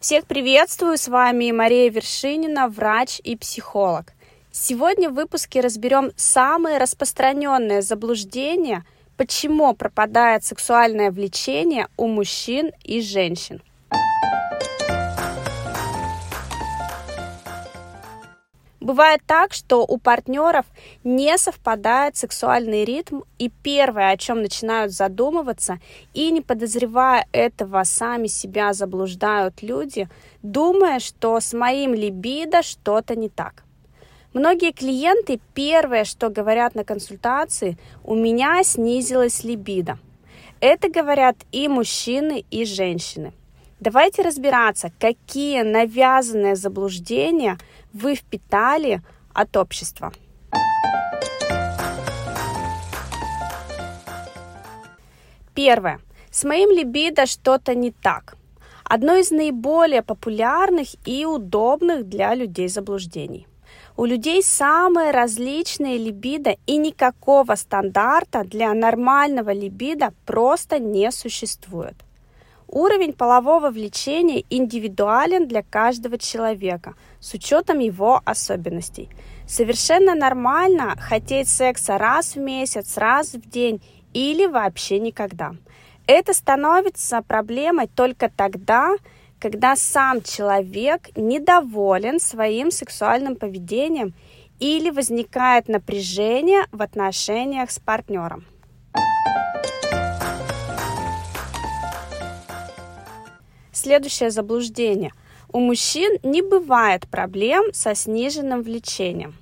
Всех приветствую, с вами Мария Вершинина, врач и психолог. Сегодня в выпуске разберем самые распространенные заблуждения, почему пропадает сексуальное влечение у мужчин и женщин. Бывает так, что у партнеров не совпадает сексуальный ритм, и первое, о чем начинают задумываться, и не подозревая этого, сами себя заблуждают люди, думая, что с моим либидо что-то не так. Многие клиенты первое, что говорят на консультации, у меня снизилась либидо. Это говорят и мужчины, и женщины. Давайте разбираться, какие навязанные заблуждения вы впитали от общества. Первое. С моим либидо что-то не так. Одно из наиболее популярных и удобных для людей заблуждений. У людей самые различные либидо и никакого стандарта для нормального либидо просто не существует. Уровень полового влечения индивидуален для каждого человека с учетом его особенностей. Совершенно нормально хотеть секса раз в месяц, раз в день или вообще никогда. Это становится проблемой только тогда, когда сам человек недоволен своим сексуальным поведением или возникает напряжение в отношениях с партнером. Следующее заблуждение. У мужчин не бывает проблем со сниженным влечением.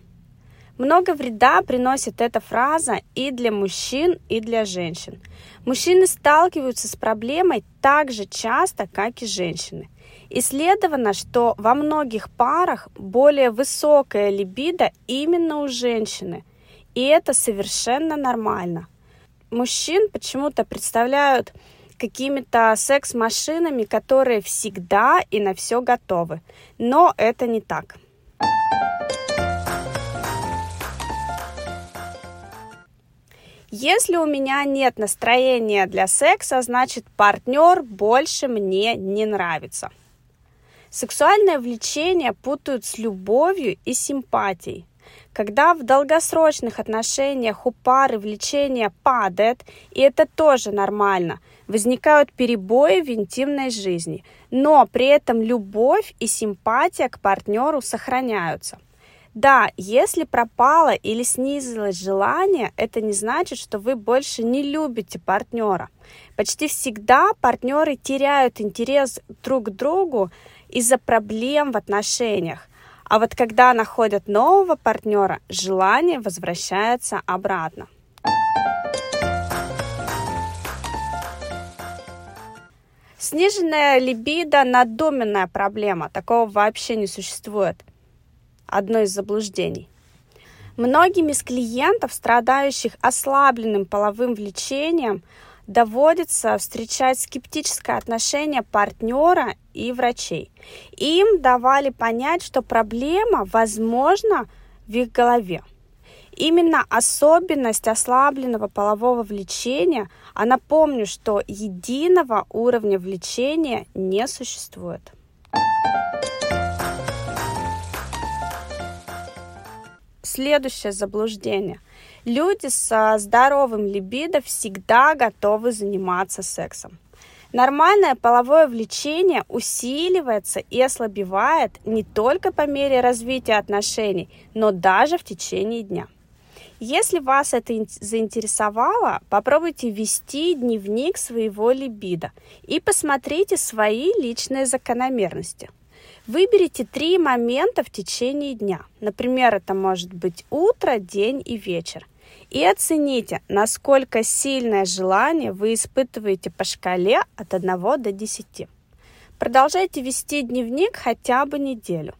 Много вреда приносит эта фраза и для мужчин, и для женщин. Мужчины сталкиваются с проблемой так же часто, как и женщины. Исследовано, что во многих парах более высокая либидо именно у женщины. И это совершенно нормально. Мужчин почему-то представляют какими-то секс-машинами, которые всегда и на все готовы. Но это не так. Если у меня нет настроения для секса, значит партнер больше мне не нравится. Сексуальное влечение путают с любовью и симпатией. Когда в долгосрочных отношениях у пары влечение падает, и это тоже нормально, возникают перебои в интимной жизни, но при этом любовь и симпатия к партнеру сохраняются. Да, если пропало или снизилось желание, это не значит, что вы больше не любите партнера. Почти всегда партнеры теряют интерес друг к другу из-за проблем в отношениях. А вот когда находят нового партнера, желание возвращается обратно. Сниженная либидо – надоменная проблема. Такого вообще не существует. Одно из заблуждений. Многим из клиентов, страдающих ослабленным половым влечением, доводится встречать скептическое отношение партнера и врачей. Им давали понять, что проблема, возможно, в их голове. Именно особенность ослабленного полового влечения, а напомню, что единого уровня влечения не существует. Следующее заблуждение. Люди со здоровым либидо всегда готовы заниматься сексом. Нормальное половое влечение усиливается и ослабевает не только по мере развития отношений, но даже в течение дня. Если вас это заинтересовало, попробуйте вести дневник своего либидо и посмотрите свои личные закономерности. Выберите три момента в течение дня. Например, это может быть утро, день и вечер. И оцените, насколько сильное желание вы испытываете по шкале от 1 до 10. Продолжайте вести дневник хотя бы неделю.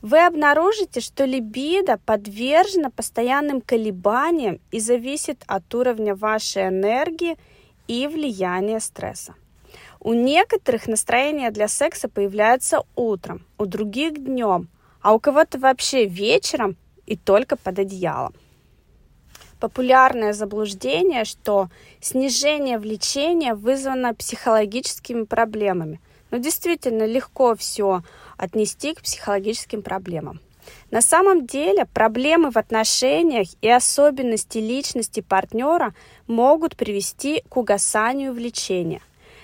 Вы обнаружите, что либидо подвержена постоянным колебаниям и зависит от уровня вашей энергии и влияния стресса. У некоторых настроение для секса появляется утром, у других днем, а у кого-то вообще вечером и только под одеялом. Популярное заблуждение, что снижение влечения вызвано психологическими проблемами. Но действительно легко все отнести к психологическим проблемам. На самом деле проблемы в отношениях и особенности личности партнера могут привести к угасанию влечения.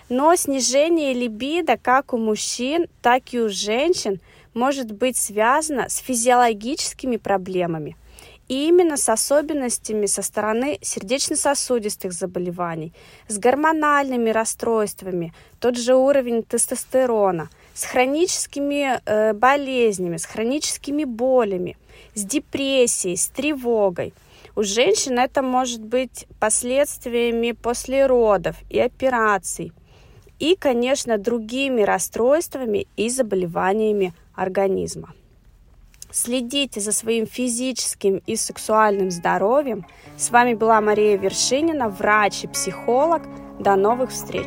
Но снижение либидо как у мужчин, так и у женщин может быть связано с физиологическими проблемами – и именно с особенностями со стороны сердечно-сосудистых заболеваний, с гормональными расстройствами, тот же уровень тестостерона, с хроническими э, болезнями, с хроническими болями, с депрессией, с тревогой. У женщин это может быть последствиями после родов и операций. И, конечно, другими расстройствами и заболеваниями организма. Следите за своим физическим и сексуальным здоровьем. С вами была Мария Вершинина, врач и психолог. До новых встреч!